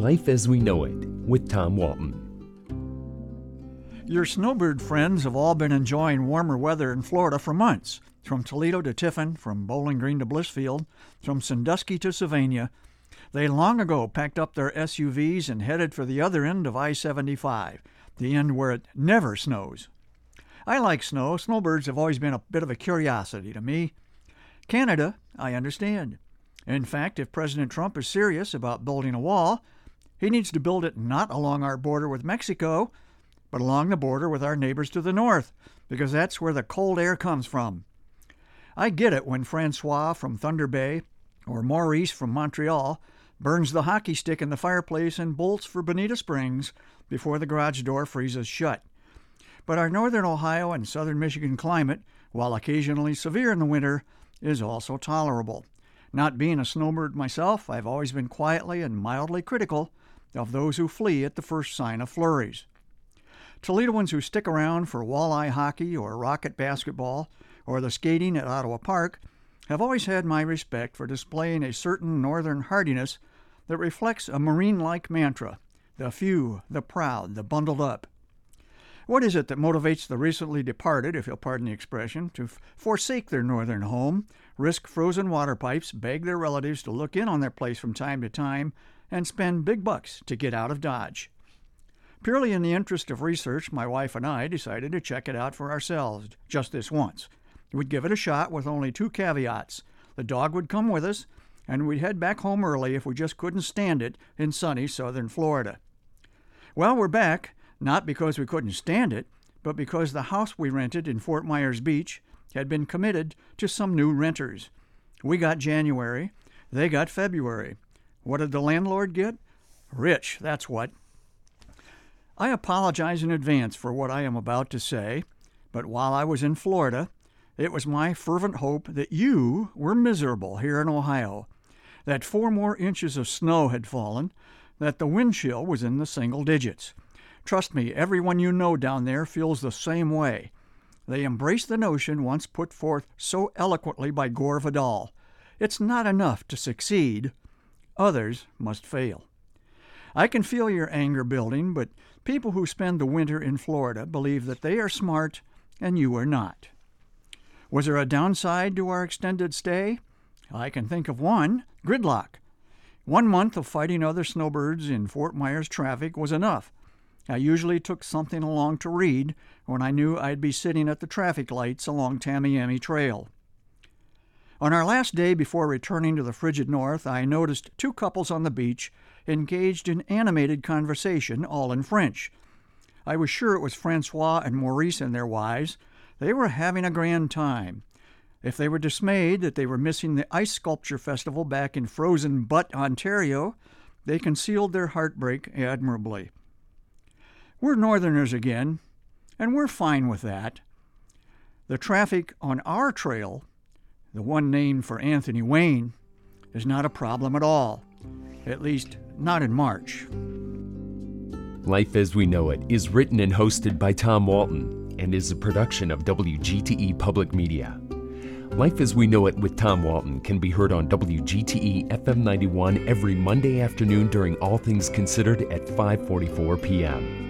Life as We Know It with Tom Walton. Your snowbird friends have all been enjoying warmer weather in Florida for months. From Toledo to Tiffin, from Bowling Green to Blissfield, from Sandusky to Sylvania, they long ago packed up their SUVs and headed for the other end of I 75, the end where it never snows. I like snow. Snowbirds have always been a bit of a curiosity to me. Canada, I understand. In fact, if President Trump is serious about building a wall, he needs to build it not along our border with Mexico, but along the border with our neighbors to the north, because that's where the cold air comes from. I get it when Francois from Thunder Bay or Maurice from Montreal burns the hockey stick in the fireplace and bolts for Bonita Springs before the garage door freezes shut. But our northern Ohio and southern Michigan climate, while occasionally severe in the winter, is also tolerable. Not being a snowbird myself, I've always been quietly and mildly critical of those who flee at the first sign of flurries. Toledoans who stick around for walleye hockey or rocket basketball or the skating at Ottawa Park have always had my respect for displaying a certain northern hardiness that reflects a marine like mantra the few, the proud, the bundled up. What is it that motivates the recently departed, if you'll pardon the expression, to forsake their northern home, risk frozen water pipes, beg their relatives to look in on their place from time to time, and spend big bucks to get out of Dodge? Purely in the interest of research, my wife and I decided to check it out for ourselves just this once. We'd give it a shot with only two caveats. The dog would come with us, and we'd head back home early if we just couldn't stand it in sunny southern Florida. Well, we're back, not because we couldn't stand it, but because the house we rented in Fort Myers Beach had been committed to some new renters. We got January, they got February. What did the landlord get? Rich, that's what. I apologize in advance for what I am about to say, but while I was in Florida, it was my fervent hope that you were miserable here in Ohio, that four more inches of snow had fallen, that the wind chill was in the single digits. Trust me, everyone you know down there feels the same way. They embrace the notion once put forth so eloquently by Gore Vidal it's not enough to succeed, others must fail. I can feel your anger building, but people who spend the winter in Florida believe that they are smart and you are not. Was there a downside to our extended stay? I can think of one gridlock. One month of fighting other snowbirds in Fort Myers traffic was enough. I usually took something along to read when I knew I'd be sitting at the traffic lights along Tamiami Trail. On our last day before returning to the frigid north, I noticed two couples on the beach engaged in animated conversation, all in French. I was sure it was Francois and Maurice and their wives. They were having a grand time. If they were dismayed that they were missing the Ice Sculpture Festival back in frozen Butte, Ontario, they concealed their heartbreak admirably. We're Northerners again, and we're fine with that. The traffic on our trail, the one named for Anthony Wayne, is not a problem at all, at least not in March. Life as We Know It is written and hosted by Tom Walton and is a production of WGTE Public Media. Life as We Know It with Tom Walton can be heard on WGTE FM 91 every Monday afternoon during All Things Considered at 5:44 p.m.